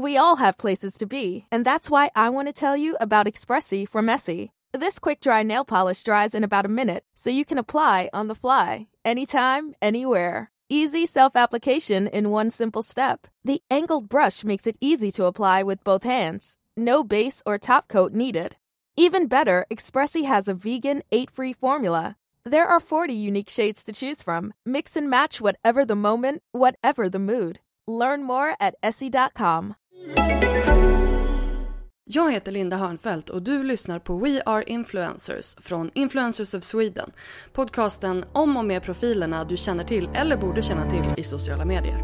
We all have places to be, and that's why I want to tell you about Expressi from Essie. This quick dry nail polish dries in about a minute, so you can apply on the fly, anytime, anywhere. Easy self application in one simple step. The angled brush makes it easy to apply with both hands. No base or top coat needed. Even better, Expressi has a vegan, eight free formula. There are 40 unique shades to choose from. Mix and match whatever the moment, whatever the mood. Learn more at essie.com. Jag heter Linda Hörnfeldt och du lyssnar på We Are Influencers från Influencers of Sweden. Podcasten om och med profilerna du känner till eller borde känna till i sociala medier.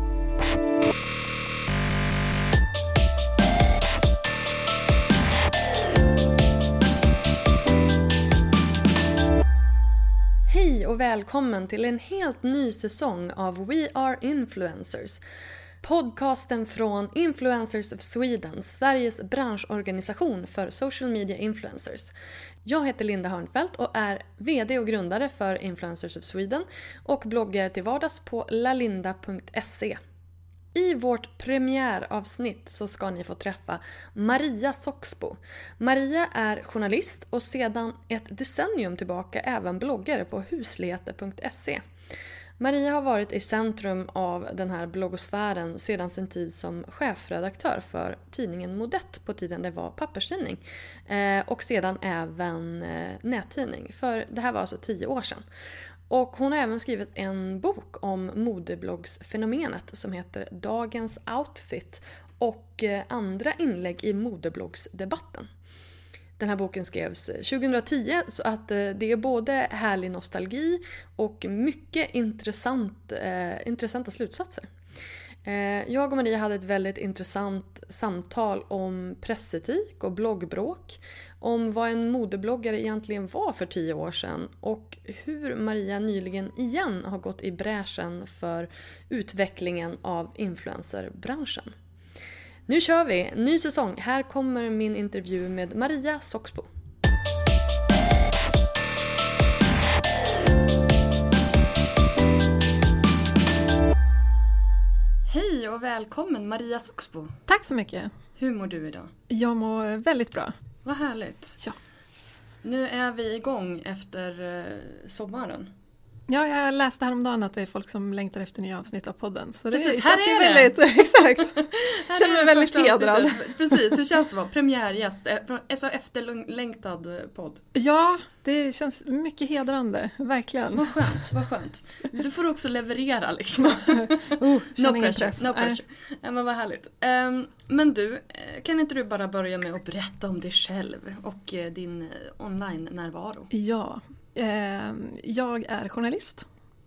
Hej och välkommen till en helt ny säsong av We Are Influencers. Podcasten från Influencers of Sweden, Sveriges branschorganisation för social media influencers. Jag heter Linda Hörnfeldt och är VD och grundare för Influencers of Sweden och bloggar till vardags på lalinda.se. I vårt premiäravsnitt så ska ni få träffa Maria Soxbo. Maria är journalist och sedan ett decennium tillbaka även bloggare på husligheter.se. Maria har varit i centrum av den här bloggosfären sedan sin tid som chefredaktör för tidningen Modett på tiden det var papperstidning. Eh, och sedan även eh, nättidning, för det här var alltså tio år sedan. Och hon har även skrivit en bok om modebloggsfenomenet som heter Dagens outfit och eh, andra inlägg i modebloggsdebatten. Den här boken skrevs eh, 2010 så att eh, det är både härlig nostalgi och mycket intressant, eh, intressanta slutsatser. Eh, jag och Maria hade ett väldigt intressant samtal om pressetik och bloggbråk. Om vad en modebloggare egentligen var för tio år sedan och hur Maria nyligen igen har gått i bräschen för utvecklingen av influencerbranschen. Nu kör vi! Ny säsong. Här kommer min intervju med Maria Soxbo. Hej och välkommen Maria Soxbo. Tack så mycket. Hur mår du idag? Jag mår väldigt bra. Vad härligt. Ja. Nu är vi igång efter eh, sommaren. Ja, jag läste häromdagen att det är folk som längtar efter nya avsnitt av podden. Så det Precis, känns här ju är det. väldigt, exakt. Här Känner mig väldigt hedrad. avsnittet. Precis, hur känns det att vara premiärgäst? eh, från en så efterlängtad eh, podd? Ja, det känns mycket hedrande, verkligen. Vad skönt, vad skönt. Du får också leverera liksom. Oh, No pressure, press. no pressure. Ja, men vad härligt. Ehm, men du, kan inte du bara börja med att berätta om dig själv och din online-närvaro? Ja, jag är journalist.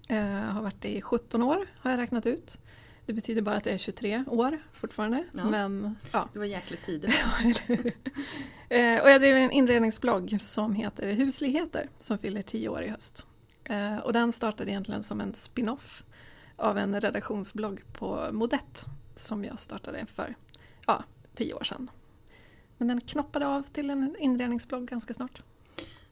Eh, har varit det i 17 år har jag räknat ut. Det betyder bara att jag är 23 år fortfarande. Ja. Men ja, Det var jäkligt tid. Eh, och jag driver en inredningsblogg som heter Husligheter som fyller 10 år i höst. Eh, och den startade egentligen som en spin-off av en redaktionsblogg på Modett som jag startade för ja, 10 år sedan. Men den knoppade av till en inredningsblogg ganska snart.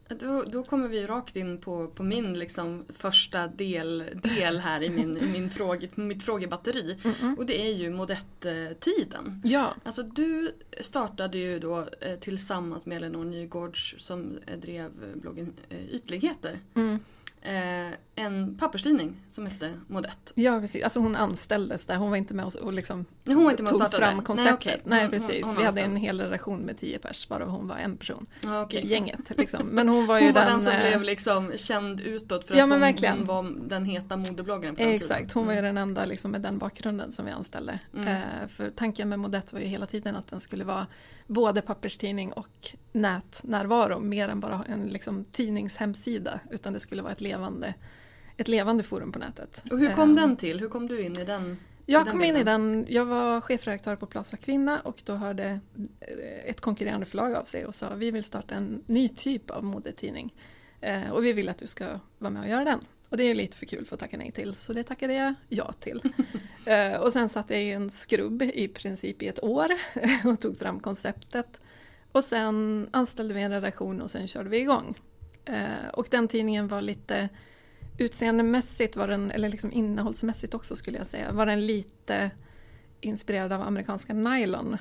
Då, då kommer vi rakt in på, på min liksom första del, del här i, min, min fråge, mitt frågebatteri. Och det är ju Modett-tiden. Ja, Alltså du startade ju då eh, tillsammans med Elinor Nygårds som eh, drev bloggen eh, Ytligheter. mm. Eh, en papperstidning som hette Modett. ja precis. Alltså hon anställdes där, hon var inte med och, och liksom hon var inte med och tog fram konceptet. Nej, Nej, okej. Hon- hon- precis. hon Vi hade en hel redaktion med 10 pers varav hon var en person Ja, okej. i gänget. Liksom. Men hon var ju Hon var den, den... som eh, blev liksom känd utåt för Ja, att hon, verkligen. var den heta modebloggaren på den Exakt, tiden. hon var ju Mm. den enda liksom, med den bakgrunden som vi anställde. Mm. Eh, för tanken med Modett var ju hela tiden att den skulle vara både papperstidning och nätnärvaro mer än bara en liksom, tidningshemsida. Utan det skulle vara ett levande, ett levande forum på nätet. Och hur kom Eh, den till? Hur kom du in i den? Jag den kom in i bilden? den, jag var chefredaktör på Plaza Kvinna och då hörde eh, ett konkurrerande förlag av sig och sa vi vill starta en ny typ av modetidning. Eh, och vi vill att du ska vara med och göra den. Och det är lite för kul för att tacka nej till, så det tackade jag ja till. eh, och sen satt jag i en skrubb i princip i ett år och tog fram konceptet. Och sen anställde vi en redaktion och sen körde vi igång. Eh, och den tidningen var lite utseendemässigt var den, eller liksom innehållsmässigt också skulle jag säga, var den lite inspirerad av amerikanska Nylon.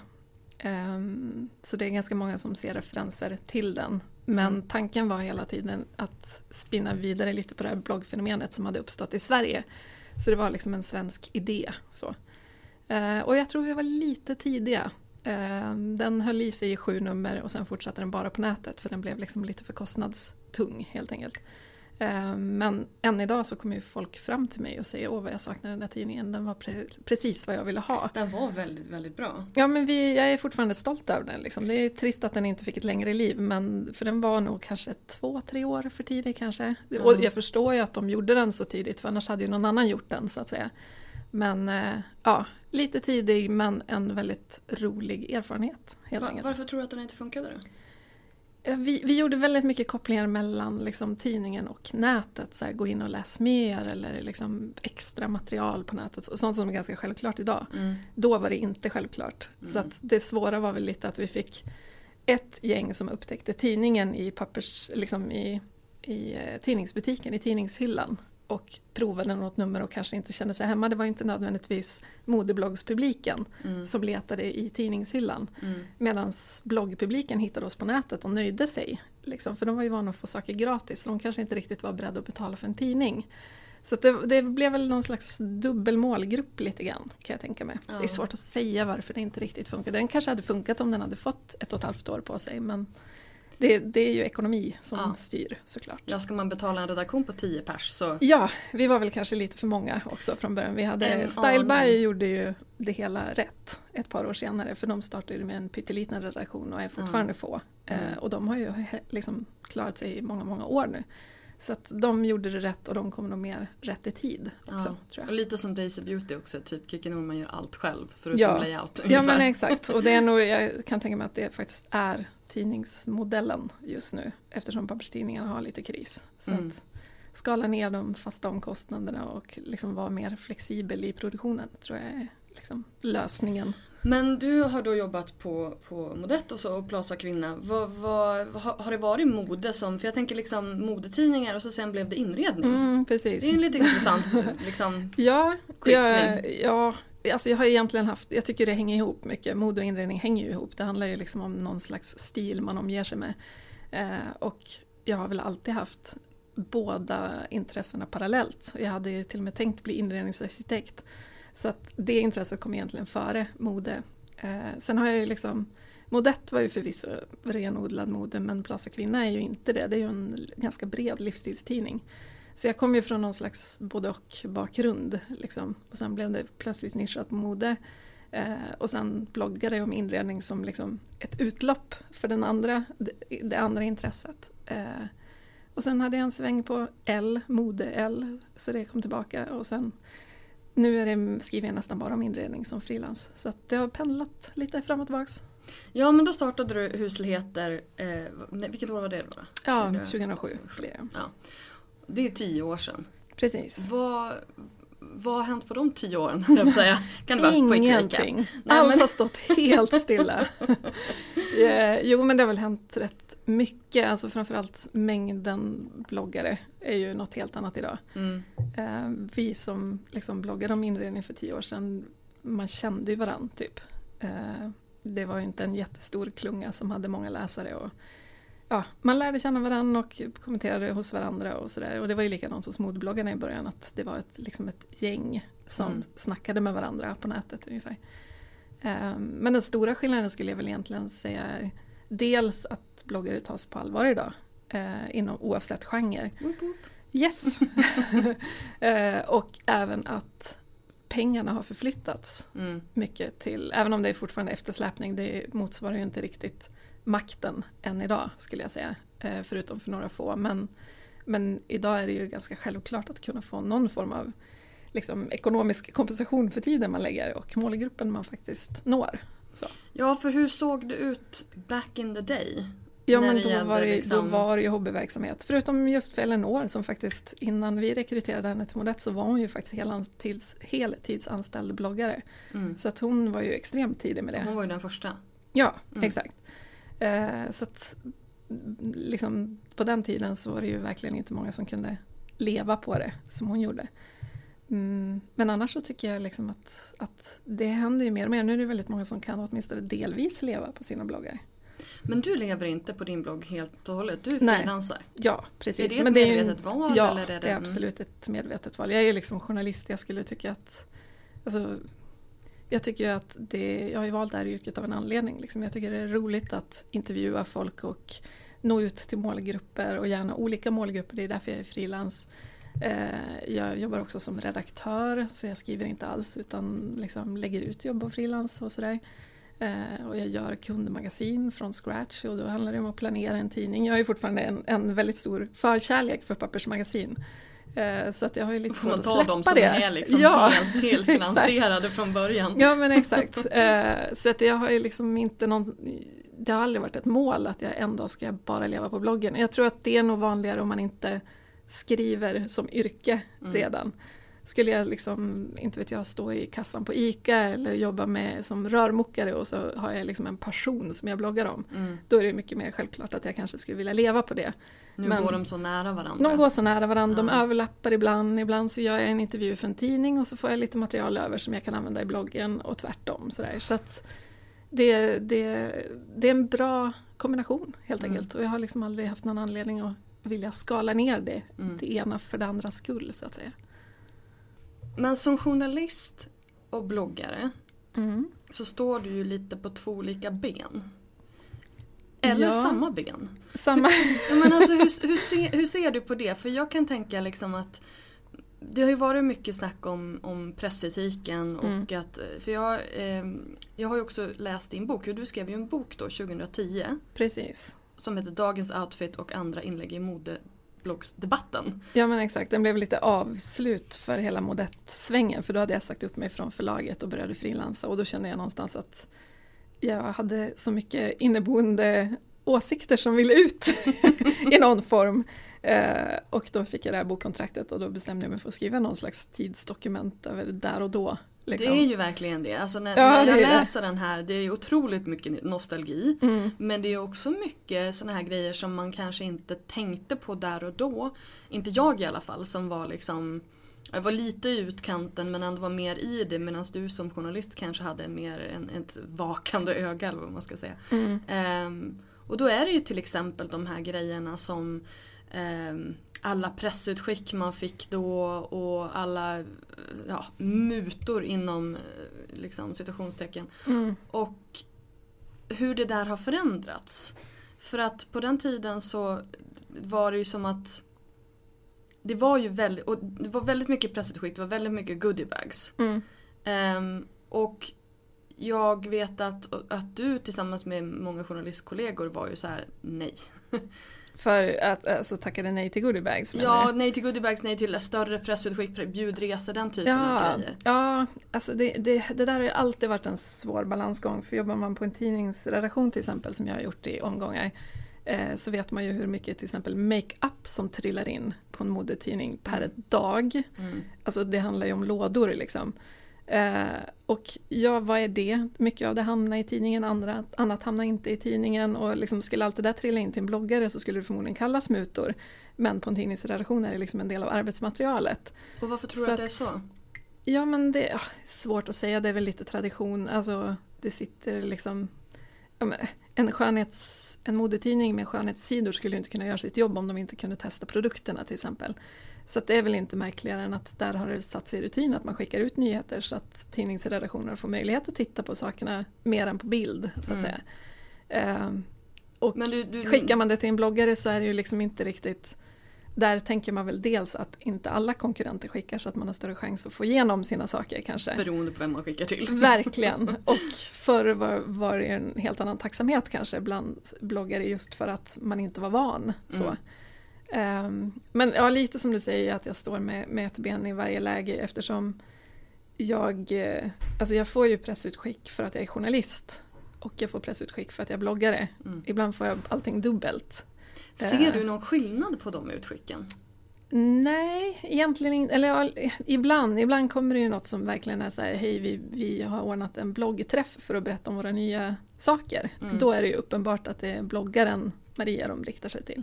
Så det är ganska många som ser referenser till den. Men mm. tanken var hela tiden att spinna vidare lite på det här bloggfenomenet som hade uppstått i Sverige. Så det var liksom en svensk idé. Så. Och jag tror vi var lite tidiga. Den höll i sig i sju nummer och sen fortsatte den bara på nätet för den blev liksom lite för kostnadstung helt enkelt. Eh, men än idag så kommer ju folk fram till mig och säger åh vad jag saknar den där tidningen, den var pre precis vad jag ville ha. Den var väldigt, väldigt bra. Ja men vi, jag är fortfarande stolt över den. Liksom. Det är trist att den inte fick ett längre liv, men för den var nog kanske två, tre år för tidig kanske. Mm. Och jag förstår ju att de gjorde den så tidigt, för annars hade ju någon annan gjort den så att säga. Men eh, ja, lite tidig men en väldigt rolig erfarenhet. Helt Va, Varför tror du att den inte funkade då? Vi, vi gjorde väldigt mycket kopplingar mellan liksom, tidningen och nätet. Så här, gå in och läs mer eller liksom, extra material på nätet. Sånt som är ganska självklart idag. Mm. Då var det inte självklart. Mm. Så att det svåra var väl lite att vi fick ett gäng som upptäckte tidningen i, pappers, liksom i, i eh, tidningsbutiken, i tidningshyllan och provade något nummer och kanske inte kände sig hemma. Det var inte nödvändigtvis modebloggspubliken mm. som letade i tidningshyllan. Mm. Medan bloggpubliken hittade oss på nätet och nöjde sig. Liksom, för de var ju vana att få saker gratis, så de kanske inte riktigt var beredda att betala för en tidning. Så det, det, blev väl någon slags dubbel målgrupp lite grann kan jag tänka mig. Ja. Det är svårt att säga varför det inte riktigt funkade. Den kanske hade funkat om den hade fått ett och ett halvt år på sig men det, det, är ju ekonomi som ja. styr såklart. Ja, ska man betala en redaktion på 10 pers så... Ja, vi var väl kanske lite för många också från början. Vi hade Styleby gjorde ju det hela rätt ett par år senare för de startade med en pytteliten redaktion och är fortfarande mm. få. Mm. Och de har ju liksom klarat sig i många, många år nu. Så att de gjorde det rätt och de kommer nog mer rätt i tid också. Ja. Och lite som Daisy Beauty också, typ Kikki Norman gör allt själv förutom ja. layout. Ungefär. Ja men exakt och det är nog, jag kan tänka mig att det faktiskt är tidningsmodellen just nu eftersom papperstidningarna har lite kris. Så mm. att skala ner de fasta omkostnaderna och liksom vara mer flexibel i produktionen tror jag är liksom lösningen. Men du har då jobbat på, på Modett och, så, och Plaza Kvinna. Vad, vad, har det varit mode som, för jag tänker liksom modetidningar och så sen blev det inredning. Mm, precis. Det är en lite intressant liksom, ja, ja, ja, alltså jag har egentligen haft, jag tycker det hänger ihop mycket. Mode och inredning hänger ju ihop. Det handlar ju liksom om någon slags stil man omger sig med. Eh, och jag har väl alltid haft båda intressena parallellt. Jag hade till och med tänkt bli inredningsarkitekt. Så att det intresset kom egentligen före mode. Eh, sen har jag ju liksom Modett var ju förvisso renodlad mode men Plaza Kvinna är ju inte det. Det är ju en ganska bred livsstilstidning. Så jag kom ju från någon slags både och bakgrund. Liksom. Och sen blev det plötsligt nischat mode. Eh, och sen bloggade jag om inredning som liksom ett utlopp för den andra, det, det andra intresset. Eh, och sen hade jag en sväng på L, mode-L, så det kom tillbaka. Och sen nu är det, skriver jag nästan bara om inredning som frilans. Så att det har pendlat lite fram och tillbaks. Ja men då startade du Huselheter, eh, vilket år var det då? Ja, 2007 blev det. Ja. Det är tio år sedan. Precis. Vad, vad har hänt på de tio åren? Jag säga? Kan det Ingenting. Nej, Allt men... har stått helt stilla. Eh, jo men det har väl hänt rätt mycket, alltså framförallt mängden bloggare är ju något helt annat idag. Mm. Eh, vi som liksom bloggade om inredning för tio år sedan, man kände ju varandra typ. Eh, det var ju inte en jättestor klunga som hade många läsare och ja, man lärde känna varandra och kommenterade hos varandra och sådär. Och det var ju likadant hos modebloggarna i början att det var ett, liksom ett gäng som mm. snackade med varandra på nätet ungefär. Um, men den stora skillnaden skulle jag väl egentligen säga är dels att bloggare tas på allvar idag, uh, inom, oavsett genre. Woop woop. Yes! uh, och även att pengarna har förflyttats mm. mycket till, även om det är fortfarande eftersläpning, det motsvarar ju inte riktigt makten än idag skulle jag säga. Eh, förutom för några få. Men, men idag är det ju ganska självklart att kunna få någon form av liksom, ekonomisk kompensation för tiden man lägger och målgruppen man faktiskt når. Så. Ja, för hur såg det ut back in the day? Ja, men då var, det, liksom... då var det ju hobbyverksamhet. Förutom just för Elinor som faktiskt innan vi rekryterade henne till Modett så var hon ju faktiskt heltids, heltidsanställd bloggare. Mm. Så att hon var ju extremt tidig med det. Hon var ju den första. Ja, mm. exakt. Eh, så att liksom, på den tiden så var det ju verkligen inte många som kunde leva på det som hon gjorde. Mm, men annars så tycker jag liksom att, att det händer ju mer och mer. Nu är det väldigt många som kan åtminstone delvis leva på sina bloggar. Men du lever inte på din blogg helt och hållet, du frilansar. Ja, precis. Är det ett Men är ju- medvetet val? Ja, eller är det, det är absolut ett medvetet val. Jag är ju liksom journalist, jag skulle tycka att... Alltså, jag tycker ju att det, jag har ju valt det här yrket av en anledning. Liksom. Jag tycker det är roligt att intervjua folk och nå ut till målgrupper och gärna olika målgrupper. Det är därför jag är frilans. Eh, jag jobbar också som redaktör så jag skriver inte alls utan liksom lägger ut jobb på frilans och sådär. Eh, och jag gör kundmagasin från scratch och då handlar det om att planera en tidning. Jag har ju fortfarande en, en väldigt stor förkärlek för pappersmagasin. Eh, så att jag har ju lite Får svårt man att ta släppa dem som det. är liksom ja, helt, helt finansierade från början? ja men exakt. Eh, så att jag har ju liksom inte någon... Det har aldrig varit ett mål att jag en dag ska bara leva på bloggen. Jag tror att det är nog vanligare om man inte skriver som yrke Mm. redan. Skulle jag liksom, inte vet jag, stå i kassan på ICA eller jobba med som rörmokare och så har jag liksom en passion som jag bloggar om. Mm. Då är det mycket mer självklart att jag kanske skulle vilja leva på det. Nu Men- går de så nära varandra. De går så nära varandra, de Ja. överlappar ibland. Ibland så gör jag en intervju för en tidning och så får jag lite material över som jag kan använda i bloggen och tvärtom. Sådär. Så att det, det, det är en bra kombination helt Mm. enkelt. Och jag har liksom aldrig haft någon anledning att vilja skala ner det, Mm. det ena för det andras skull så att säga. Men som journalist och bloggare Mm. så står du ju lite på två olika ben. Eller Ja. samma ben. Samma. Ja, men alltså, hur, hur, ser, hur ser du på det? För jag kan tänka liksom att det har ju varit mycket snack om, om pressetiken och Mm. att, för jag, eh, jag har ju också läst din bok, du skrev ju en bok då 2010 Precis. som heter Dagens outfit och andra inlägg i modebloggsdebatten. Ja men exakt, den blev lite avslut för hela modettsvängen för då hade jag sagt upp mig från förlaget och började frilansa och då kände jag någonstans att jag hade så mycket inneboende åsikter som ville ut i någon form. Eh, och då fick jag det här bokkontraktet och då bestämde jag mig för att skriva någon slags tidsdokument över där och då. Liksom. Det är ju verkligen det. Alltså när, Ja, när jag är det. läser den här, det är ju otroligt mycket nostalgi. Mm. Men det är också mycket såna här grejer som man kanske inte tänkte på där och då. Inte jag i alla fall som var liksom jag var lite i utkanten men ändå var mer i det medan du som journalist kanske hade mer en, ett vakande öga eller vad man ska säga. Mm. Ehm, och då är det ju till exempel de här grejerna som ehm, alla pressutskick man fick då och alla ja, mutor inom eh, liksom, citationstecken. Mm. Och hur det där har förändrats. För att på den tiden så var det ju som att det var ju väldigt, och det var väldigt mycket pressutskick, det var väldigt mycket goodiebags. Mm. Ehm, och jag vet att, att du tillsammans med många journalistkollegor var ju så här: nej. För att alltså, tackade nej till goodiebags Ja, nej till goodiebags, nej till större pressutskick, bjudresor, den typen av Ja, grejer. ja alltså det, det, det där har ju alltid varit en svår balansgång. För jobbar man på en tidningsredaktion till exempel, som jag har gjort i omgångar, eh, så vet man ju hur mycket till exempel makeup som trillar in på en modetidning per dag. Mm. Alltså det handlar ju om lådor liksom. Eh, och ja, vad är det? Mycket av det hamnar i tidningen, andra, annat hamnar inte i tidningen. Och liksom skulle allt det där trilla in till en bloggare så skulle det förmodligen kallas mutor. Men på en tidningsredaktion är det liksom en del av arbetsmaterialet. Och varför tror Så du att det är att- så? Ja men det är svårt att säga, det är väl lite tradition. Alltså det sitter liksom... En, skönhets, en modetidning med skönhetssidor skulle inte kunna göra sitt jobb om de inte kunde testa produkterna till exempel. Så det är väl inte märkligare än att där har det satt sig i rutin att man skickar ut nyheter så att tidningsredaktioner får möjlighet att titta på sakerna mer än på bild så att Mm. säga. Ehm, och du, du, skickar man det till en bloggare så är det ju liksom inte riktigt där tänker man väl dels att inte alla konkurrenter skickar så att man har större chans att få igenom sina saker kanske. Beroende på vem man skickar till. Verkligen. Och förr var, var det en helt annan tacksamhet kanske bland bloggare just för att man inte var van. Så. Mm. Ehm, men ja, lite som du säger att jag står med, med ett ben i varje läge eftersom jag, eh, alltså jag får ju pressutskick för att jag är journalist och jag får pressutskick för att jag är bloggare. Mm. Ibland får jag allting dubbelt. Ser Eh. du någon skillnad på de utskicken? Nej, egentligen inte. Eller ja, ibland. Ibland kommer det ju något som verkligen är så här, hej vi, vi har ordnat en bloggträff för att berätta om våra nya saker. Mm. Då är det ju uppenbart att det är bloggaren Maria de riktar sig till.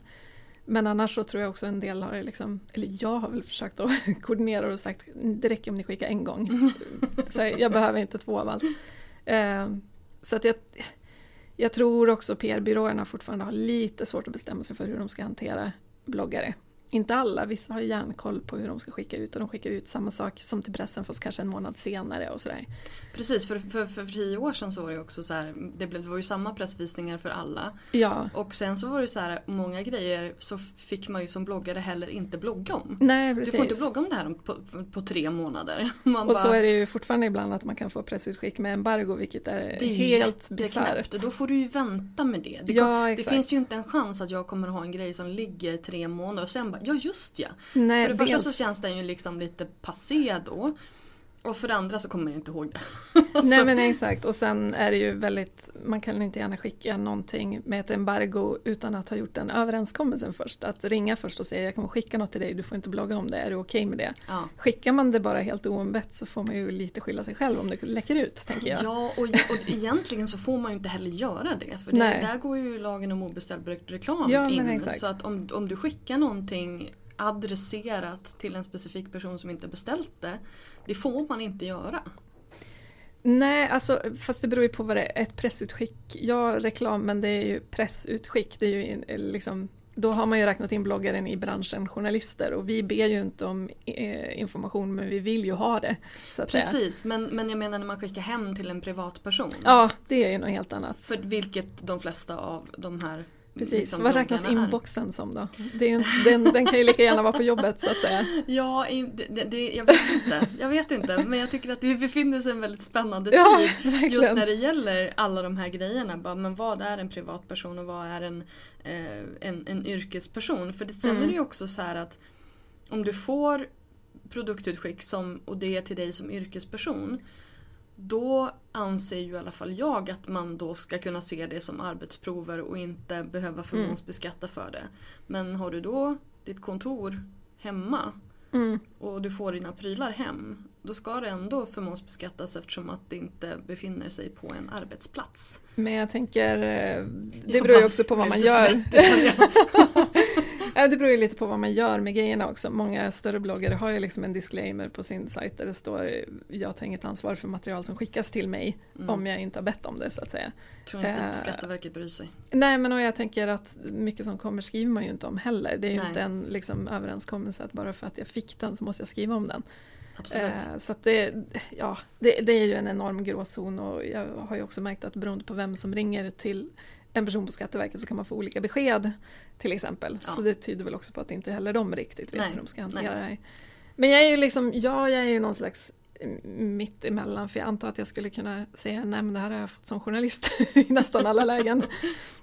Men annars så tror jag också en del har liksom, eller jag har väl försökt att koordinera och sagt det räcker om ni skickar en gång. Så jag behöver inte två av allt. Eh, så att jag, jag tror också PR-byråerna fortfarande har lite svårt att bestämma sig för hur de ska hantera bloggare. Inte alla, vissa har järnkoll på hur de ska skicka ut och de skickar ut samma sak som till pressen fast kanske en månad senare och sådär. Precis, för, för, för tio år sedan så var det också så här, det, blev, det var ju samma pressvisningar för alla. Ja. Och sen så var det så här, många grejer så fick man ju som bloggare heller inte blogga om. Nej, precis. Du får inte blogga om det här på, på tre månader. Man och bara, så är det ju fortfarande ibland att man kan få pressutskick med embargo vilket är, det är helt bisarrt. Då får du ju vänta med det. Det, ja, det finns ju inte en chans att jag kommer att ha en grej som ligger tre månader och sen bara, ja just ja. Nej, för det första så känns den ju liksom lite passé då. Och för det andra så kommer jag inte ihåg det. Nej men exakt och sen är det ju väldigt, man kan inte gärna skicka någonting med ett embargo utan att ha gjort den överenskommelsen först. Att ringa först och säga jag kommer skicka något till dig, du får inte blogga om det, är du okej okay med det? Ja. Skickar man det bara helt oombett så får man ju lite skylla sig själv om det läcker ut tänker jag. Ja och, och egentligen så får man ju inte heller göra det för det, där går ju lagen om obeställd reklam ja, in. Så att om, om du skickar någonting adresserat till en specifik person som inte beställt det. Det får man inte göra. Nej, alltså, fast det beror ju på vad det är. Ett pressutskick, ja reklam men det är ju pressutskick. Det är ju liksom, då har man ju räknat in bloggaren i branschen journalister och vi ber ju inte om eh, information men vi vill ju ha det. Precis, säga. Men, men jag menar när man skickar hem till en privatperson. Ja, det är ju något helt annat. För vilket de flesta av de här Precis, liksom vad räknas inboxen är. som då? Det den, den kan ju lika gärna vara på jobbet så att säga. Ja, det, det, jag vet inte. Jag vet inte. Men jag tycker att vi befinner oss i en väldigt spännande ja, tid. Verkligen. Just när det gäller alla de här grejerna. Bara, men vad är en privatperson och vad är en, eh, en, en yrkesperson? För det, sen mm. är det ju också så här att om du får produktutskick som, och det är till dig som yrkesperson då anser ju i alla fall jag att man då ska kunna se det som arbetsprover och inte behöva förmånsbeskatta för det. Men har du då ditt kontor hemma mm. och du får dina prylar hem då ska det ändå förmånsbeskattas eftersom att det inte befinner sig på en arbetsplats. Men jag tänker, eh, det beror ju också på vad man gör. det beror ju lite på vad man gör med grejerna också. Många större bloggare har ju liksom en disclaimer på sin sajt där det står jag tar inget ansvar för material som skickas till mig mm. om jag inte har bett om det så att säga. Tror inte uh, Skatteverket bryr sig. Nej men och jag tänker att mycket som kommer skriver man ju inte om heller. Det är ju nej. inte en liksom, överenskommelse att bara för att jag fick den så måste jag skriva om den. Absolut. så det, ja, det, det, är ju en enorm gråzon och jag har ju också märkt att beroende på vem som ringer till en person på Skatteverket så kan man få olika besked till exempel. Ja. Så det tyder väl också på att inte heller de riktigt vet Nej. hur de ska hantera det. Men jag är ju liksom, ja jag är ju någon slags mitt emellan för jag antar att jag skulle kunna säga nej men det här har jag fått som journalist i nästan alla lägen.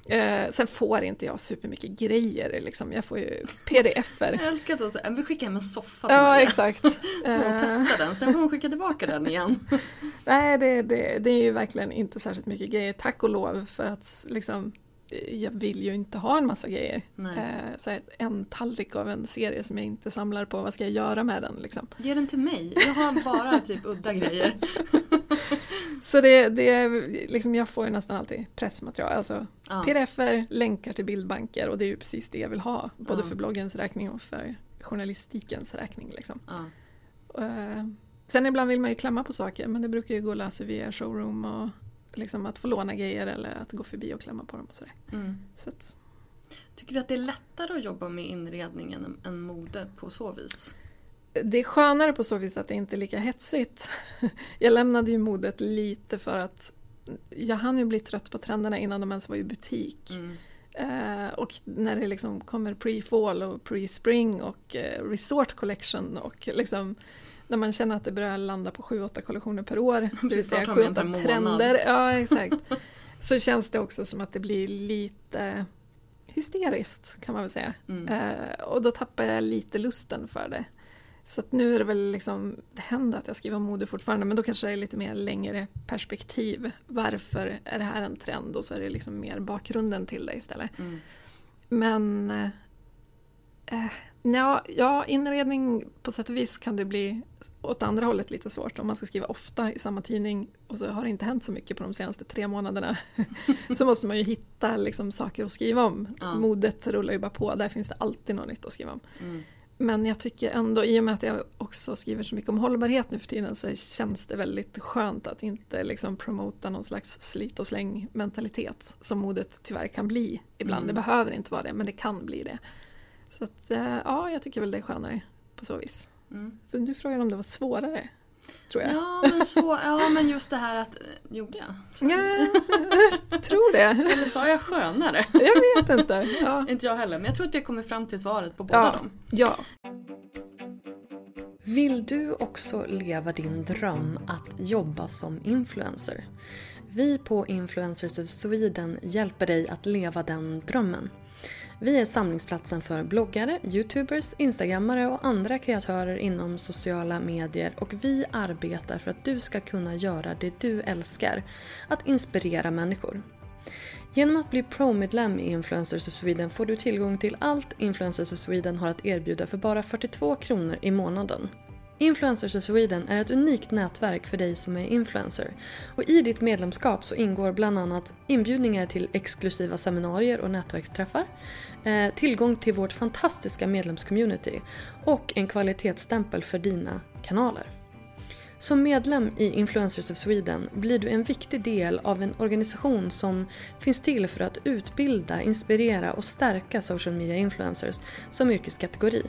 Eh, sen får inte jag supermycket grejer liksom. jag får ju pdf-er. Jag älskar att hon vi skickar hem en soffa till Ja Maria. exakt. Så hon eh. testar den, sen får hon skicka tillbaka den igen. nej det, det, det är ju verkligen inte särskilt mycket grejer, tack och lov för att liksom jag vill ju inte ha en massa grejer. Eh, så en tallrik av en serie som jag inte samlar på, vad ska jag göra med den? Liksom? Ge den till mig, jag har bara typ udda grejer. så det, det är liksom, jag får ju nästan alltid pressmaterial, alltså ja. pdf-er, länkar till bildbanker och det är ju precis det jag vill ha. Både ja. för bloggens räkning och för journalistikens räkning. Liksom. Ja. Eh, sen ibland vill man ju klämma på saker men det brukar ju gå att lösa via showroom och liksom att få låna grejer eller att gå förbi och klämma på dem och sådär. Mm. Så att, Tycker du att det är lättare att jobba med inredning än, mode på så vis? Det är skönare på så vis att det inte är lika hetsigt. Jag lämnade ju modet lite för att jag hann ju bli trött på trenderna innan de ens var i butik. Mm. Uh, och när det liksom kommer pre-fall och pre-spring och uh, resort collection och liksom när man känner att det börjar landa på 7-8 kollektioner per år, det vill säga 7-8 trender. Ja, exakt. Så känns det också som att det blir lite hysteriskt kan man väl säga. Mm. Uh, och då tappar jag lite lusten för det. Så att nu är det väl liksom, det händer att jag skriver om mode fortfarande men då kanske det är lite mer längre perspektiv. Varför är det här en trend? Och så är det liksom mer bakgrunden till det istället. Mm. Men Eh, ja, ja, inredning på sätt och vis kan det bli åt andra hållet lite svårt. Om man ska skriva ofta i samma tidning och så har det inte hänt så mycket på de senaste tre månaderna. så måste man ju hitta liksom, saker att skriva om. Ja. Modet rullar ju bara på, där finns det alltid något nytt att skriva om. Mm. Men jag tycker ändå, i och med att jag också skriver så mycket om hållbarhet nu för tiden så känns det väldigt skönt att inte liksom promota någon slags slit och släng mentalitet som modet tyvärr kan bli ibland. Mm. Det behöver inte vara det, men det kan bli det. Så att, eh, ja, jag tycker väl det är skönare på så vis. Mm. För du frågade om det var svårare, tror jag. Ja, men så, ja, men just det här att... eh, Gjorde jag? Så- Ja, jag tror det. Eller sa jag skönare? Jag vet inte. Ja. Inte jag heller, men jag tror att vi kommer fram till svaret på båda Ja. dem. ja. Vill du också leva din dröm att jobba som influencer? Vi på Influencers of Sweden hjälper dig att leva den drömmen. Vi är samlingsplatsen för bloggare, youtubers, instagrammare och andra kreatörer inom sociala medier och vi arbetar för att du ska kunna göra det du älskar, att inspirera människor. Genom att bli pro-medlem i Influencers of Sweden får du tillgång till allt Influencers of Sweden har att erbjuda för bara 42 kronor i månaden. Influencers of Sweden är ett unikt nätverk för dig som är influencer. Och I ditt medlemskap så ingår bland annat inbjudningar till exklusiva seminarier och nätverksträffar, eh, tillgång till vårt fantastiska medlemscommunity och en kvalitetsstämpel för dina kanaler. Som medlem i Influencers of Sweden blir du en viktig del av en organisation som finns till för att utbilda, inspirera och stärka social media influencers som yrkeskategori.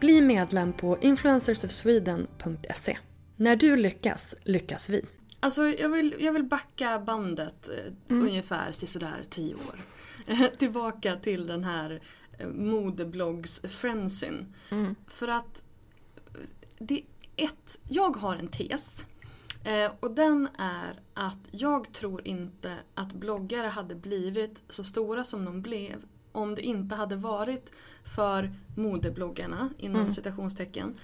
Bli medlem på influencersofsweden.se. När du lyckas, lyckas vi. Alltså jag vill, jag vill backa bandet eh, ungefär till sådär tio år. Tillbaka till den här eh, modebloggs-frensin. För att eh, det ett, jag har en tes. Och den är att jag tror inte att bloggare hade blivit så stora som de blev om det inte hade varit för modebloggarna inom Mm. citationstecken.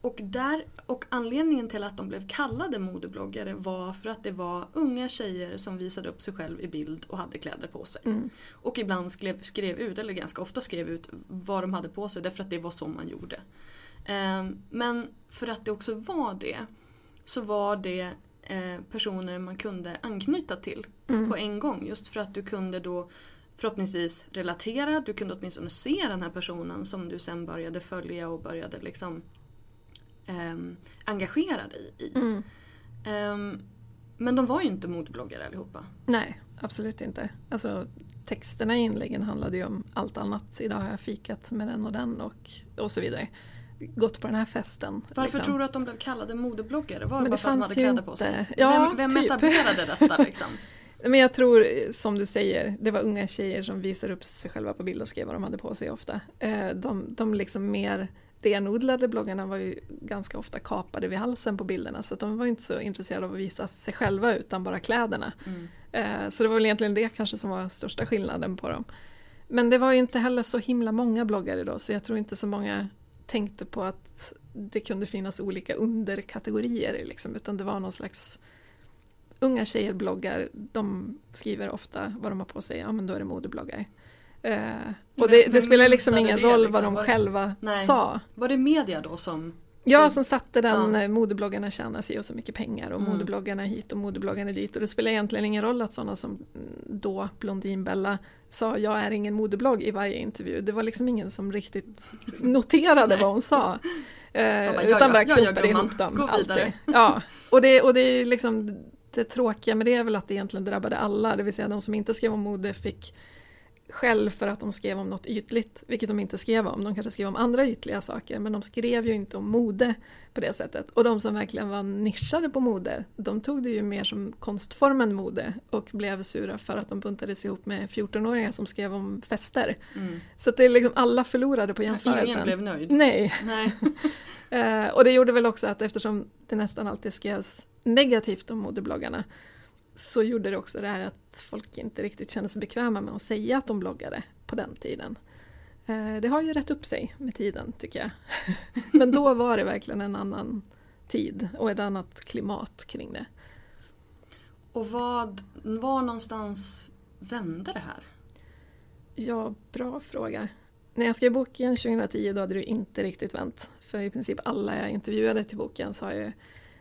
Och, där, och anledningen till att de blev kallade modebloggare var för att det var unga tjejer som visade upp sig själv i bild och hade kläder på sig. Mm. Och ibland skrev, skrev ut, eller ganska ofta skrev ut vad de hade på sig därför att det var så man gjorde. Ehm, Men för att det också var det så var det eh, personer man kunde anknyta till Mm. på en gång. Just för att du kunde då förhoppningsvis relatera, du kunde åtminstone se den här personen som du sen började följa och började liksom ehm, engagera dig i. Mm. Ehm, men de var ju inte modebloggare allihopa. Nej, absolut inte. Alltså, texterna i inläggen handlade ju om allt annat. Idag har jag fikat med den och den och, och så vidare. Gått på den här festen. Varför liksom. tror du att de blev kallade modebloggare? Var det bara för att de hade kläder på sig? Ja, vem vem typ. etablerade detta liksom? Men jag tror, som du säger, det var unga tjejer som visade upp sig själva på bild och skrev vad de hade på sig ofta. Eh, De, de liksom mer renodlade bloggarna var ju ganska ofta kapade vid halsen på bilderna så de var inte så intresserade av att visa sig själva utan bara kläderna. Mm. Eh, Så det var väl egentligen det kanske som var största skillnaden på dem. Men det var ju inte heller så himla många bloggare då så jag tror inte så många tänkte på att det kunde finnas olika underkategorier liksom, utan det var någon slags Unga tjejer bloggar, de skriver ofta vad de har på sig, ja men då är det modebloggare. Eh, och det, det spelar liksom ingen roll liksom? vad de Var själva Nej. sa. Var det media då som... Ja, som satte den, Ja. ja. modebloggarna tjänar sig och så mycket pengar och Mm. modebloggarna hit och modebloggarna dit. Och det spelar egentligen ingen roll att sådana som då Blondinbella sa jag är ingen modeblogg i varje intervju. Det var liksom ingen som riktigt noterade vad hon sa. Eh, bara, utan bara klumpade ihop dem. Gå alltid. vidare. Ja, och det, och det är liksom det tråkiga med det är väl att det egentligen drabbade alla. Det vill säga de som inte skrev om mode fick skäll för att de skrev om något ytligt, vilket de inte skrev om. De kanske skrev om andra ytliga saker, men de skrev ju inte om mode på det sättet. Och de som verkligen var nischade på mode, de tog det ju mer som konstformen mode och blev sura för att de buntades ihop med 14-åringar som skrev om fester. Mm. Så det är liksom alla förlorade på jämförelsen. Ingen blev nöjd. Nej, Nej. Eh, och det gjorde väl också att eftersom det nästan alltid skrevs negativt om modebloggarna så gjorde det också det här att folk inte riktigt kände sig bekväma med att säga att de bloggade på den tiden. Eh, det har ju rätt upp sig med tiden tycker jag. Men då var det verkligen en annan tid och ett annat klimat kring det. Och vad, var någonstans vände det här? Ja, bra fråga. när jag skrev boken 2010 då hade det inte riktigt vänt. För i princip alla jag intervjuade till boken sa ju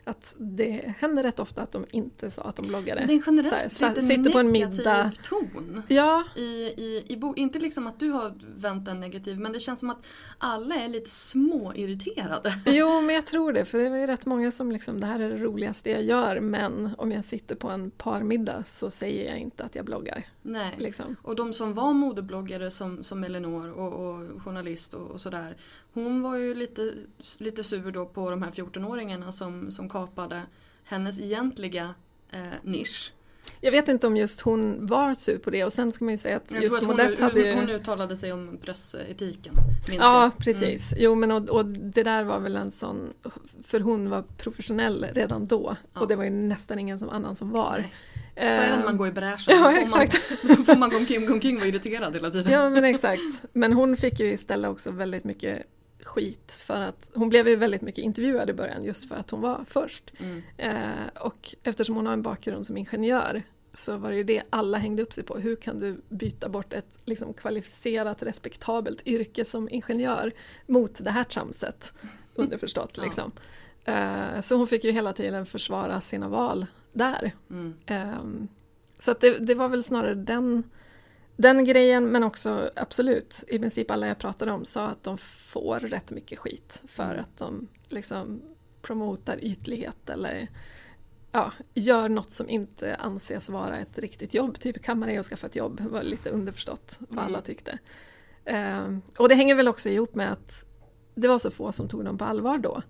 att det händer rätt ofta att de inte sa att de bloggade. Det är generellt Så här, lite sitter på en middag. ton. Ja, I, i, i bo- inte liksom att du har vänt en negativ men det känns som att alla är lite småirriterade. jo men jag tror det för det var ju rätt många som liksom det här är det roligaste jag gör men om jag sitter på en parmiddag så säger jag inte att jag bloggar. Nej. Liksom. Och de som var modebloggare som, som Elinor och, och journalist och, och sådär. Hon var ju lite, lite sur då på de här 14-åringarna som, som kapade hennes egentliga eh, nisch. Jag vet inte om just hon var sur på det och sen ska man ju säga att Jag just att Modette hon, hade ju... hon uttalade sig om pressetiken. Ja, jag. precis. Jo, men och, och det där var väl en sån... För hon var professionell redan då Ja. och det var ju nästan ingen som annan som var. Nej. Så är det när man går i bräschen. Ja, exakt. Man, då får man gå omkring, gå omkring och vara irriterad hela tiden. Ja, men exakt. Men hon fick ju istället också väldigt mycket skit för att hon blev ju väldigt mycket intervjuad i början just för att hon var först. Mm. Eh, och eftersom hon har en bakgrund som ingenjör så var det ju det alla hängde upp sig på. Hur kan du byta bort ett liksom, kvalificerat, respektabelt yrke som ingenjör mot det här tramset? Underförstått Ja. liksom. Eh, så hon fick ju hela tiden försvara sina val där. Mm. Ehm, så det, det var väl snarare den, den grejen men också absolut, i princip alla jag pratade om sa att de får rätt mycket skit för Mm. att de liksom promotar ytlighet eller ja, gör något som inte anses vara ett riktigt jobb. Typ kammare att skaffa ett jobb, var lite underförstått vad alla Mm. tyckte. Ehm, och det hänger väl också ihop med att det var så få som tog dem på allvar då.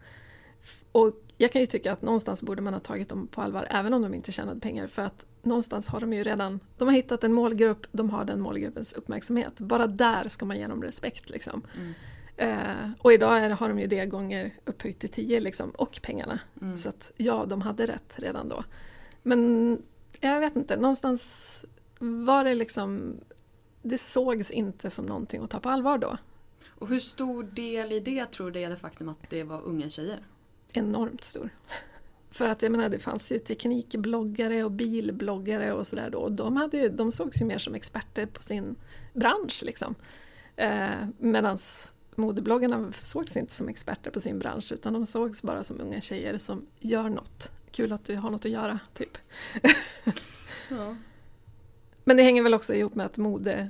Och jag kan ju tycka att någonstans borde man ha tagit dem på allvar även om de inte tjänade pengar för att någonstans har de ju redan, de har hittat en målgrupp, de har den målgruppens uppmärksamhet. Bara där ska man ge dem respekt liksom. Mm. Eh, och idag är, har de ju det gånger upphöjt till tio liksom, och pengarna. Mm. Så att ja, de hade rätt redan då. Men jag vet inte, någonstans var det liksom, det sågs inte som någonting att ta på allvar då. Och hur stor del i det tror du är det faktum att det var unga tjejer? Enormt stor. För att jag menar det fanns ju teknikbloggare och bilbloggare och sådär då och de, hade ju, de sågs ju mer som experter på sin bransch liksom. Eh, Medan modebloggarna sågs inte som experter på sin bransch utan de sågs bara som unga tjejer som gör något. Kul att du har något att göra, typ. Ja. Men det hänger väl också ihop med att mode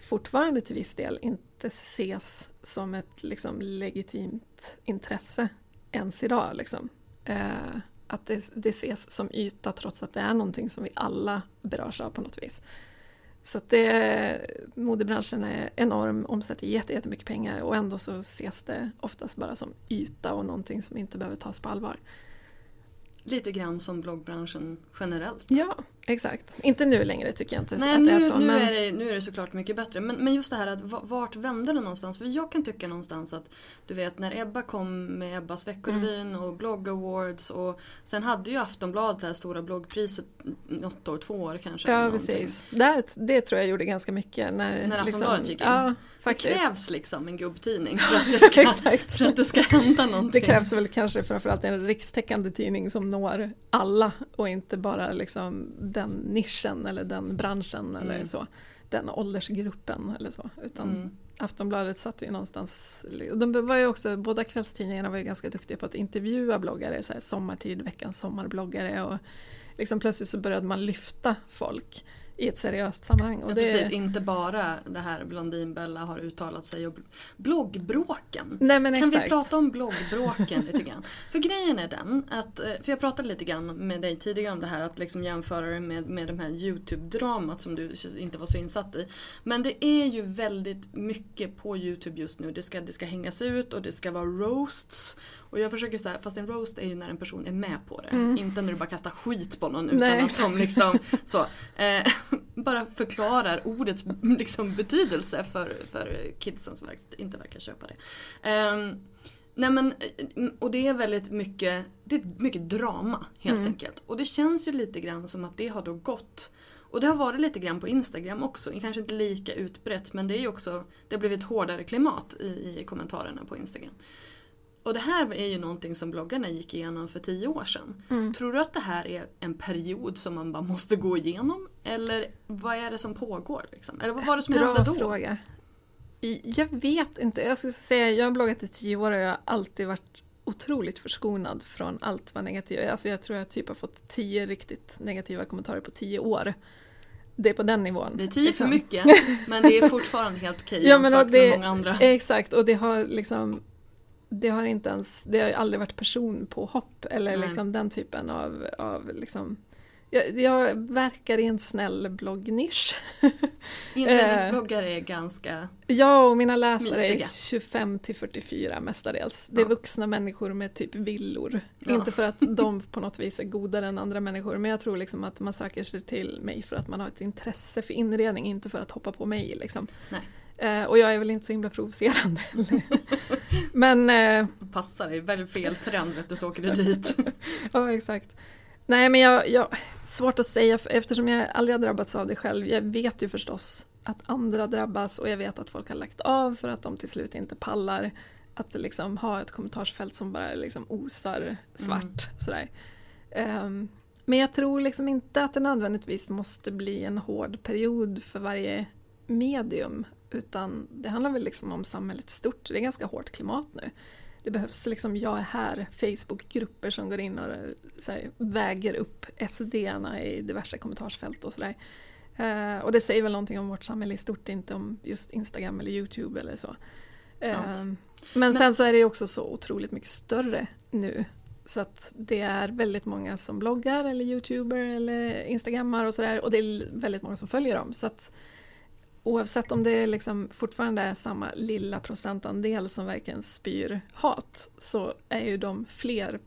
fortfarande till viss del inte ses som ett liksom, legitimt intresse ens idag. Liksom. Eh, att det, det ses som yta trots att det är någonting som vi alla berörs av på något vis. Så att det, modebranschen är enorm, omsätter jätte- jättemycket pengar och ändå så ses det oftast bara som yta och någonting som inte behöver tas på allvar. Lite grann som bloggbranschen generellt. Ja, exakt. Inte nu längre tycker jag inte Nej, att nu, det är så. nu, men... är det, nu är det såklart mycket bättre. Men, men just det här att va- vart vände det någonstans? För jag kan tycka någonstans att du vet när Ebba kom med Ebbas veckorevyn Mm. och blogg awards och sen hade ju Aftonbladet det här stora bloggpriset något år, två år kanske. Ja, precis. Där, det tror jag gjorde ganska mycket. När, När Aftonbladet gick in. Ja, Det faktiskt. krävs liksom en gubbtidning för att det ska, för att det ska hända någonting. Det krävs väl kanske framförallt en rikstäckande tidning som når alla och inte bara liksom den nischen eller den branschen eller Mm. så. Den åldersgruppen eller så. Utan Mm. Aftonbladet satt ju någonstans... De var ju också, båda kvällstidningarna var ju ganska duktiga på att intervjua bloggare. Så här, sommartid, veckans sommarbloggare. Och liksom plötsligt så började man lyfta folk i ett seriöst sammanhang. Och Ja, det, precis, inte bara det här Blondinbella har uttalat sig och bloggbråken. Nej Kan exakt. vi prata om bloggbråken lite grann? För grejen är den att, eh, för jag pratade lite grann med dig tidigare om det här att liksom jämföra det med, med de här YouTube-dramat som du inte var så insatt i. Men det är ju väldigt mycket på YouTube just nu. Det ska, det ska hängas ut och det ska vara roasts. Och jag försöker säga, fast en roast är ju när en person är med på det. Mm. Inte när du bara kastar skit på någon utan Nej, att som liksom så. Eh, bara förklarar ordets liksom, betydelse för, för kidsen som inte verkar köpa det. Ehm, nej men, eh, och det är väldigt mycket, det är mycket drama helt Mm. enkelt. Och det känns ju lite grann som att det har då gått och det har varit lite grann på Instagram också, kanske inte lika utbrett men det är ju också, det har blivit hårdare klimat i, i kommentarerna på Instagram. Och det här är ju någonting som bloggarna gick igenom för tio år sedan. Mm. Tror du att det här är en period som man bara måste gå igenom? Eller vad är det som pågår? Liksom? Eller vad var det som Bra hände då? fråga. Jag vet inte. Jag ska säga, jag har bloggat i tio år och jag har alltid varit otroligt förskonad från allt vad negativt Alltså jag tror jag typ har fått tio riktigt negativa kommentarer på tio år. Det är på den nivån. Det är tio liksom. för mycket, men det är fortfarande helt okej ja, jämfört det, med många andra. Exakt, och det har liksom det har inte ens, det har aldrig varit personpåhopp eller liksom den typen av, av liksom jag, jag verkar i en snäll bloggnisch. Inredningsbloggar är ganska Ja, och mina läsare mysiga. är 25 till 44 mestadels. Det är ja. vuxna människor med typ villor. Ja. Inte för att de på något vis är godare än andra människor, men jag tror liksom att man söker sig till mig för att man har ett intresse för inredning, inte för att hoppa på mig. Liksom. Eh, och jag är väl inte så himla provocerande Men... Eh, Passar dig, väldigt fel trend vet du, så åker du dit. ja, exakt. Nej men jag, jag, svårt att säga eftersom jag aldrig har drabbats av det själv. Jag vet ju förstås att andra drabbas och jag vet att folk har lagt av för att de till slut inte pallar att liksom ha ett kommentarsfält som bara liksom osar svart. Mm. Sådär. Um, men jag tror liksom inte att det nödvändigtvis måste bli en hård period för varje medium utan det handlar väl liksom om samhället stort. Det är ganska hårt klimat nu det behövs liksom jag är här Facebookgrupper som går in och här, väger upp SD-erna i diverse kommentarsfält och sådär. Uh, och det säger väl någonting om vårt samhälle i stort, inte om just Instagram eller Youtube eller så. Uh, men, men sen så är det också så otroligt mycket större nu. Så att det är väldigt många som bloggar eller youtuber eller instagrammar och sådär och det är väldigt många som följer dem. Så att oavsett om det liksom fortfarande är samma lilla procentandel som verkligen spyr hat så är ju de fler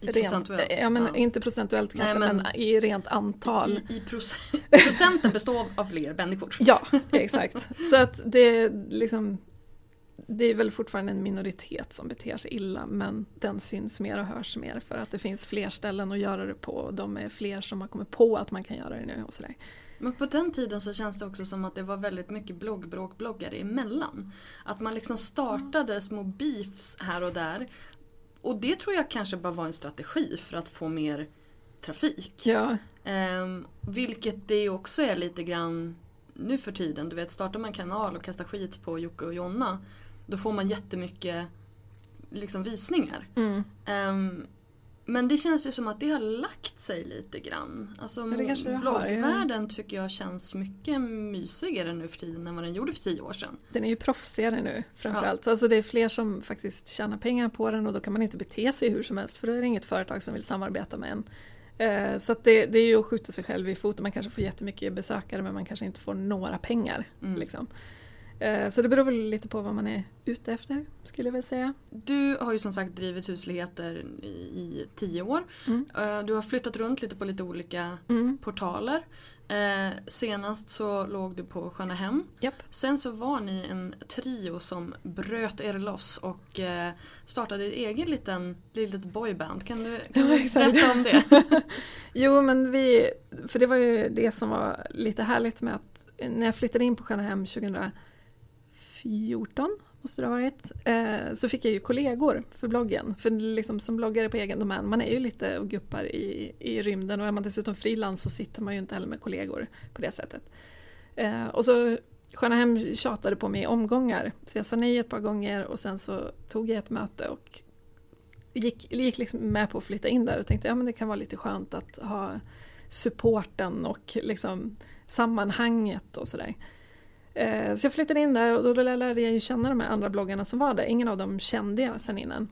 i procentuellt? ja, men ja. Inte procentuellt kanske, Nej, men, men, i rent antal. I, i procent, procenten består av fler människor. ja, exakt. Så att det, liksom, det är väl fortfarande en minoritet som beter sig illa men den syns mer och hörs mer för att det finns fler ställen att göra det på. och De är fler som har kommit på att man kan göra det nu och sådär. Men på den tiden så känns det också som att det var väldigt mycket bloggbråk-bloggare emellan. Att man liksom startade små beefs här och där. Och det tror jag kanske bara var en strategi för att få mer trafik. Ja. Um, vilket det också är lite grann nu för tiden. Du vet, startar man kanal och kastar skit på Jocke och Jonna då får man jättemycket liksom, visningar. Mm. Um, men det känns ju som att det har lagt sig lite grann. Alltså bloggvärlden har, ja. tycker jag känns mycket mysigare nu för tiden än vad den gjorde för tio år sedan. Den är ju proffsigare nu framförallt. Ja. Alltså det är fler som faktiskt tjänar pengar på den och då kan man inte bete sig hur som helst för då är det inget företag som vill samarbeta med en. Eh, så det, det, är ju att skjuta sig själv i foten. Man kanske får jättemycket besökare men man kanske inte får några pengar. Mm. Liksom. Eh, så det beror väl lite på vad man är ute efter, skulle jag väl säga. Du har ju som sagt drivit husligheter i, i tio år. Mm. Eh, du har flyttat runt lite på lite olika mm. portaler. Eh, senast så låg du på Sköna Hem. Yep. Sen så var ni en trio som bröt er loss och startade ett eget liten, litet boyband. Kan du, kan du berätta om det? jo men vi, för det var ju det som var lite härligt med att när jag flyttade in på Sköna Hem 2000 14 måste det ha varit, eh, så fick jag ju kollegor för bloggen. För liksom som bloggare på egen domän, man är ju lite och guppar i, i rymden och är man dessutom frilans så sitter man ju inte heller med kollegor på det sättet. Eh, och så Sköna Hem tjatade på mig i omgångar, så jag sa nej ett par gånger och sen så tog jag ett möte och gick, gick liksom med på att flytta in där och tänkte ja det kan vara lite skönt att ha supporten och liksom sammanhanget och sådär. Eh, så jag flyttade in där och då lärde jag ju känna de här andra bloggarna som var där. Ingen av dem kände jag sen innan.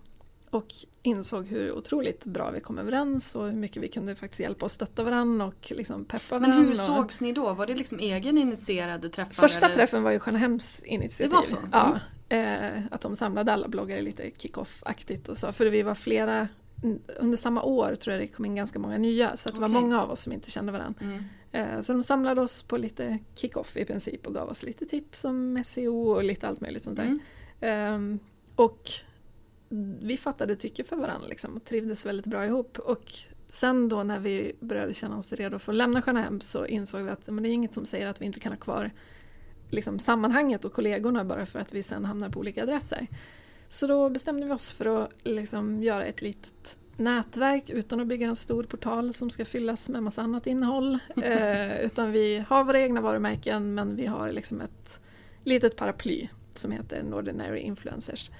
Och insåg hur otroligt bra vi kom överens och hur mycket vi kunde faktiskt hjälpa och stötta varandra och liksom peppa varandra. Men hur sågs ni då? Var det liksom egen initierade träffar? Första eller? träffen var ju Skönahems initiativ. Det var så? Ja. Mm. att de samlade alla bloggare lite kick-off-aktigt och så. För vi var flera, under samma år tror jag det kom in ganska många nya. Så det okay. var många av oss som inte kände varandra. Mm. Eh, så de samlade oss på lite kick-off i princip och gav oss lite tips om SEO och lite allt möjligt sånt där. Mm. Ehm, och vi fattade tycke för varandra liksom och trivdes väldigt bra ihop. Och sen då när vi började känna oss redo för att lämna Sköna Hem så insåg vi att men det är inget som säger att vi inte kan ha kvar liksom, sammanhanget och kollegorna bara för att vi sen hamnar på olika adresser. Så då bestämde vi oss för att liksom, göra ett litet nätverk utan att bygga en stor portal som ska fyllas med massa annat innehåll. Eh, utan vi har våra egna varumärken men vi har liksom ett litet paraply som heter Nordinary Influencers.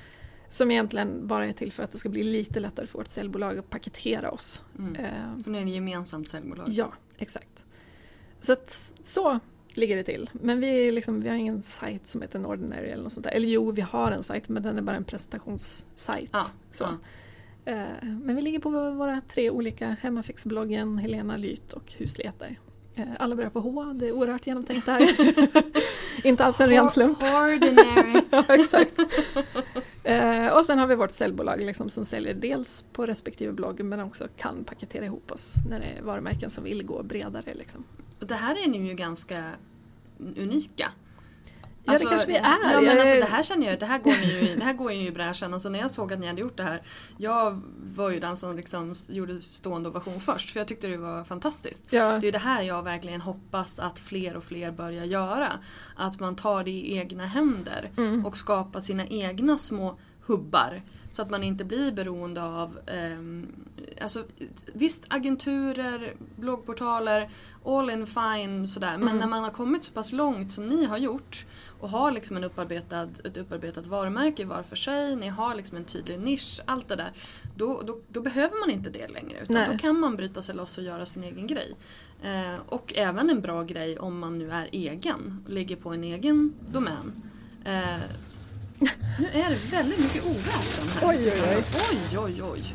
Som egentligen bara är till för att det ska bli lite lättare för vårt säljbolag att paketera oss. Mm. Eh, För ni är ett gemensamt säljbolag? Ja, exakt. Så att, så ligger det till. Men vi, är liksom, vi har ingen sajt som heter Nordinary eller något sånt där. Eller jo, vi har en sajt men den är bara en presentationssajt. Ja, Så. ja. Eh, Men vi ligger på våra tre olika Hemmafixbloggen, Helena Lyt och Husligheter. Eh, Alla börjar på H, det är oerhört genomtänkt det här. Inte alls en ren slump. Ordinary. ja, exakt. Eh, och sen har vi vårt säljbolag liksom, som säljer dels på respektive blogg men också kan paketera ihop oss när det är varumärken som vill gå bredare. Liksom. Och det här är ni ju ganska unika. Ja, det kanske vi är. Ja, men alltså, det här känner jag, det här går ni ju, i- det här går ju i bräschen. Alltså, när jag såg att ni hade gjort det här, jag var ju den som liksom gjorde stående ovation först, för jag tyckte det var fantastiskt. Ja, Det är det här jag verkligen hoppas att fler och fler börjar göra. Att man tar det i egna händer Mm. och skapar sina egna små hubbar. Så att man inte blir beroende av ehm, alltså, Visst, agenturer, bloggportaler, all in fine sådär. Men Mm. när man har kommit så pass långt som ni har gjort och har liksom en upparbetad, ett upparbetat varumärke var för sig, ni har liksom en tydlig nisch, allt det där. Då, då, då behöver man inte det längre utan Nej. då kan man bryta sig loss och göra sin egen grej. Eh, och även en bra grej om man nu är egen, ligger på en egen domän. Eh, nu är det väldigt mycket oväsen här. Oj, oj, oj. Oj, oj, oj.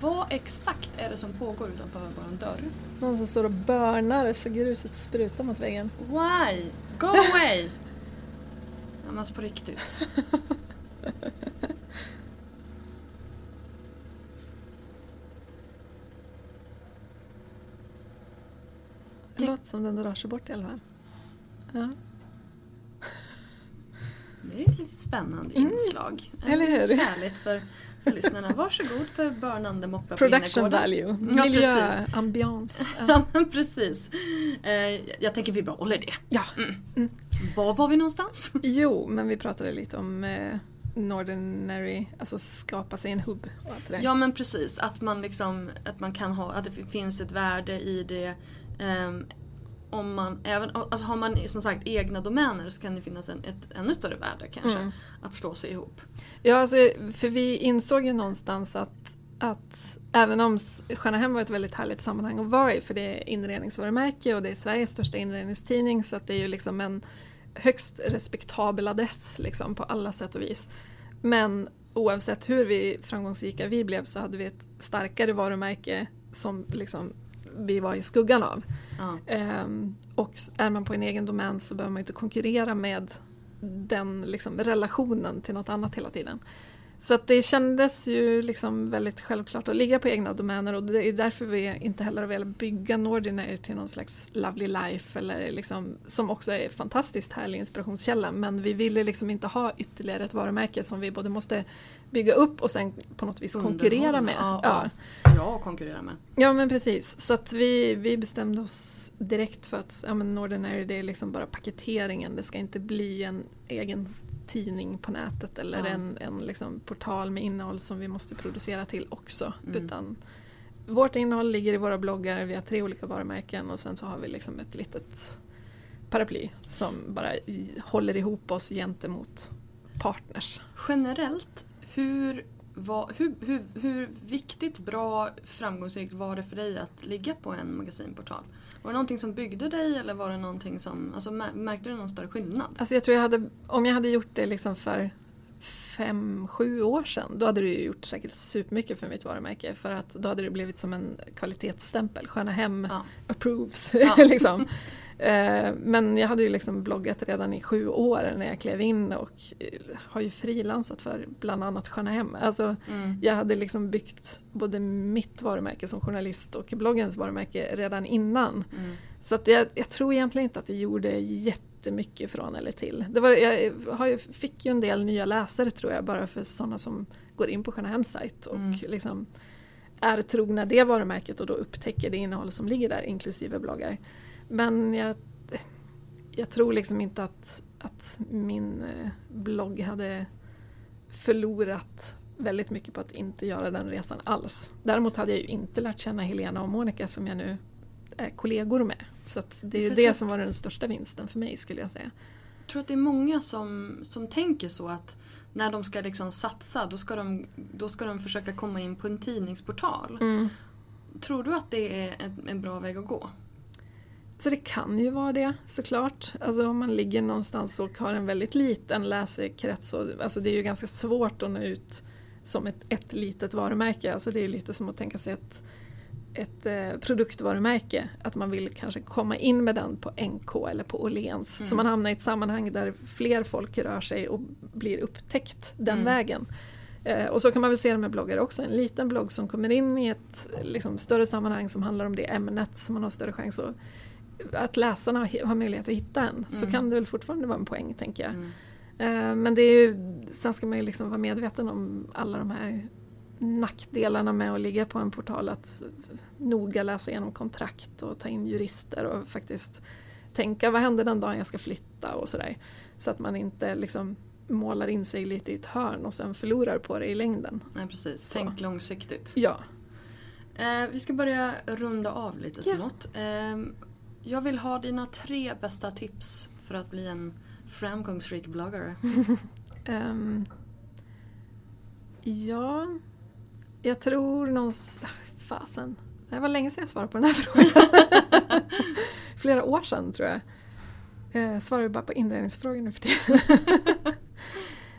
Vad exakt är det som pågår utanför vår dörr? någon som står och börnar så gruset sprutar mot väggen. Why? Go away! Men alltså på riktigt. Det låter som den drar sig bort i alla fall. Ja. Det är ett lite spännande inslag. Mm. eller hur? Härligt för, för lyssnarna. Varsågod för börnande moppe på Production innergården. value, Ja, miljö, precis. ambians. Ja. Men precis. Eh, jag tänker vi behåller det. ja. Var var vi någonstans? Jo, men vi pratade lite om eh, Nordinary, alltså skapa sig en hubb och allt det där. Ja men precis, att man liksom, att man kan ha, att det finns ett värde i det. ehm, om man, även, alltså har man som sagt egna domäner så kan det finnas en, ett ännu större värde kanske. Mm. Att slå sig ihop. Ja, alltså, för vi insåg ju någonstans att, att även om Stjärnahem var ett väldigt härligt sammanhang att vara i, för det är inredningsvarumärke och det är Sveriges största inredningstidning, så att det är ju liksom en högst respektabel adress liksom, på alla sätt och vis. Men oavsett hur vi framgångsrika vi blev så hade vi ett starkare varumärke som liksom vi var i skuggan av. Ehm, och är man på en egen domän så behöver man inte konkurrera med den liksom, relationen till något annat hela tiden. Så att det kändes ju liksom väldigt självklart att ligga på egna domäner och det är därför vi inte heller har velat bygga Nordinary till någon slags Lovely Life eller liksom, som också är fantastiskt härlig inspirationskälla men vi ville liksom inte ha ytterligare ett varumärke som vi både måste bygga upp och sen på något vis konkurrera med. Ja, Ja. ja. konkurrera med. Ja men precis, så att vi, vi bestämde oss direkt för att ja, men Nordinary det är liksom bara paketeringen, det ska inte bli en egen tidning på nätet eller Ja. en, en liksom portal med innehåll som vi måste producera till också. Mm. Utan vårt innehåll ligger i våra bloggar, vi har tre olika varumärken och sen så har vi liksom ett litet paraply som bara håller ihop oss gentemot partners. Generellt, hur, var, hur, hur, hur viktigt, bra, framgångsrikt var det för dig att ligga på en magasinportal? Var det någonting som byggde dig eller var det någonting som, alltså mär- märkte du någon större skillnad? Alltså jag tror jag hade, om jag hade gjort det liksom för fem, sju år sedan, då hade det gjort säkert supermycket för mitt varumärke för att då hade det blivit som en kvalitetsstämpel. Sköna Hem Ja. approves. Ja. liksom. Eh, Men jag hade ju liksom bloggat redan i sju år när jag klev in och eh, har ju frilansat för bland annat Sköna Hem. Alltså, Mm. jag hade liksom byggt både mitt varumärke som journalist och bloggens varumärke redan innan. Mm. Så att jag, jag tror egentligen inte att det gjorde jättemycket från eller till. Det var, jag har ju, fick ju en del nya läsare tror jag bara för sådana som går in på Sköna Hems sajt och Mm. liksom är trogna det varumärket och då upptäcker det innehåll som ligger där inklusive bloggar. Men jag, jag tror liksom inte att, att min eh, blogg hade förlorat väldigt mycket på att inte göra den resan alls. Däremot hade jag ju inte lärt känna Helena och Monica som jag nu är kollegor med. Så det är ju det jag- som var den största vinsten för mig skulle jag säga. tror att det är många som, som tänker så att när de ska liksom satsa då ska, de, då ska de försöka komma in på en tidningsportal. Mm. Tror du att det är en, en bra väg att gå? Så det kan ju vara det såklart. Alltså om man ligger någonstans och har en väldigt liten läsekrets. Och, alltså det är ju ganska svårt att nå ut som ett, ett litet varumärke. Alltså det är lite som att tänka sig ett, ett eh, produktvarumärke. Att man vill kanske komma in med den på NK eller på Åhléns. Mm. Så man hamnar i ett sammanhang där fler folk rör sig och blir upptäckt den Mm. vägen. Eh, och så kan man väl se det med bloggar också. En liten blogg som kommer in i ett liksom, större sammanhang som handlar om det ämnet som man har större chans att att läsarna har- möjlighet att hitta en. Så Mm. kan det väl fortfarande vara en poäng tänker jag. Mm. Eh, Men det är ju, sen ska man ju liksom vara medveten om alla de här nackdelarna med att ligga på en portal. Att noga läsa igenom kontrakt och ta in jurister och faktiskt tänka vad händer den dagen jag ska flytta och sådär. Så att man inte liksom målar in sig lite i ett hörn och sen förlorar på det i längden. Nej precis, Så. tänk långsiktigt. Ja, Eh, vi ska börja runda av lite Ja. smått. Eh, jag vill ha dina tre bästa tips för att bli en framgångsrik bloggare. Ehm, ja, jag tror någons... Fasen. Det var länge sedan jag svarade på den här frågan. Flera år sedan tror jag. Jag svarar bara på inredningsfrågor nu för tiden.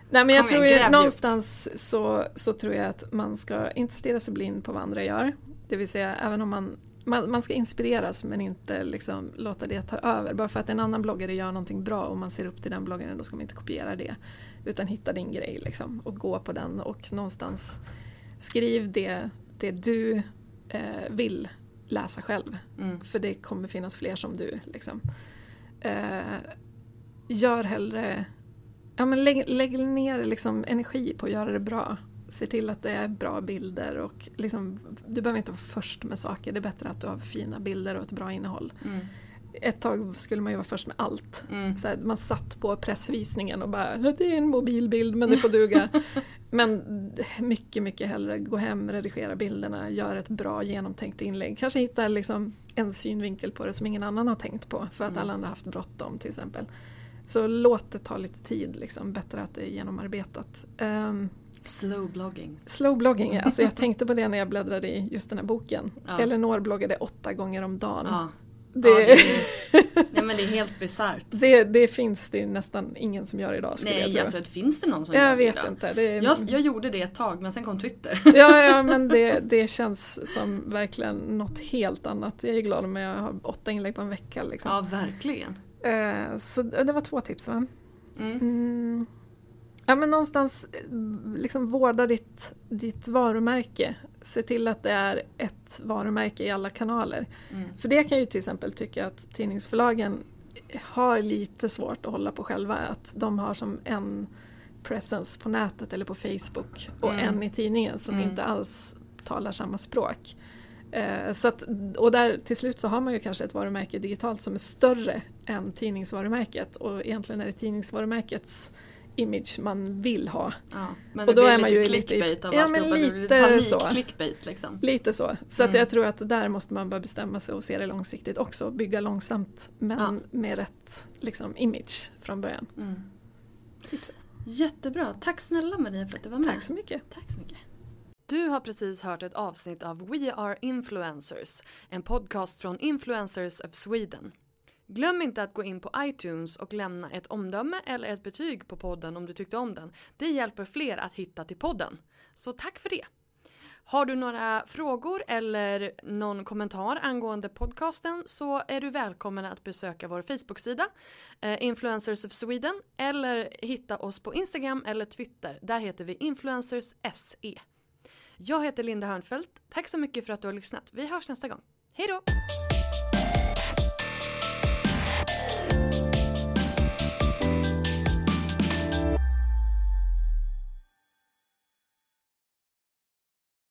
Nej men jag Kom tror djupt. någonstans så, så tror jag att man ska inte stirra sig blind på vad andra gör. Det vill säga även om man man, man ska inspireras men inte liksom låta det ta över. Bara för att en annan bloggare gör någonting bra och man ser upp till den bloggaren då ska man inte kopiera det. Utan hitta din grej liksom och gå på den och någonstans skriv det, det du eh, vill läsa själv. Mm. För det kommer finnas fler som du. Liksom. Eh, gör hellre... Ja, men lägg, lägg ner liksom energi på att göra det bra. Se till att det är bra bilder och liksom, du behöver inte vara först med saker. Det är bättre att du har fina bilder och ett bra innehåll. Mm. Ett tag skulle man ju vara först med allt. Mm. Så här, man satt på pressvisningen och bara det är en mobilbild men det får duga. men mycket, mycket hellre gå hem, redigera bilderna, gör ett bra genomtänkt inlägg. Kanske hitta liksom en synvinkel på det som ingen annan har tänkt på för att Mm. alla andra haft bråttom till exempel. Så låt det ta lite tid, liksom. bättre att det är genomarbetat. Um, Slow blogging. slow blogging, alltså jag tänkte på det när jag bläddrade i just den här boken. Ja. Elinor bloggade åtta gånger om dagen. Ja. Det, Ja, det, är, nej, men det är helt bisarrt. det, det finns det nästan ingen som gör idag skulle jag Nej, tro. alltså finns det någon som gör jag det vet idag? inte. Det är, Jag, jag gjorde det ett tag men sen kom Twitter. Ja, ja men det, det känns som verkligen något helt annat. Jag är glad om jag har åtta inlägg på en vecka. Liksom. Ja, verkligen. Eh, så det var två tips va? Mm. Mm. Ja men någonstans eh, liksom vårda ditt, ditt varumärke. Se till att det är ett varumärke i alla kanaler. Mm. För det kan jag ju till exempel tycka att tidningsförlagen har lite svårt att hålla på själva. Att de har som en presence på nätet eller på Facebook och Mm. en i tidningen som Mm. inte alls talar samma språk. Eh, så att, och där till slut så har man ju kanske ett varumärke digitalt som är större än tidningsvarumärket och egentligen är det tidningsvarumärkets image man vill ha. Ja. Men Och det då blir är man lite ju lite clickbait av Ja, men lite panik så. clickbait liksom. Lite så. Så att Mm. jag tror att där måste man bara bestämma sig och se det långsiktigt också. Bygga långsamt men Ja. med rätt liksom, image från början. Mm. Typ så. Jättebra. Tack snälla Maria för att du var med. Tack så mycket. Tack så mycket. Du har precis hört ett avsnitt av We Are Influencers, en podcast från Influencers of Sweden. Glöm inte att gå in på iTunes och lämna ett omdöme eller ett betyg på podden om du tyckte om den. Det hjälper fler att hitta till podden. Så tack för det. Har du några frågor eller någon kommentar angående podcasten så är du välkommen att besöka vår Facebook-sida eh, Influencers of Sweden eller hitta oss på Instagram eller Twitter. Där heter vi Influencers SE. Jag heter Linda Hörnfeldt. Tack så mycket för att du har lyssnat. Vi hörs nästa gång. Hej då! you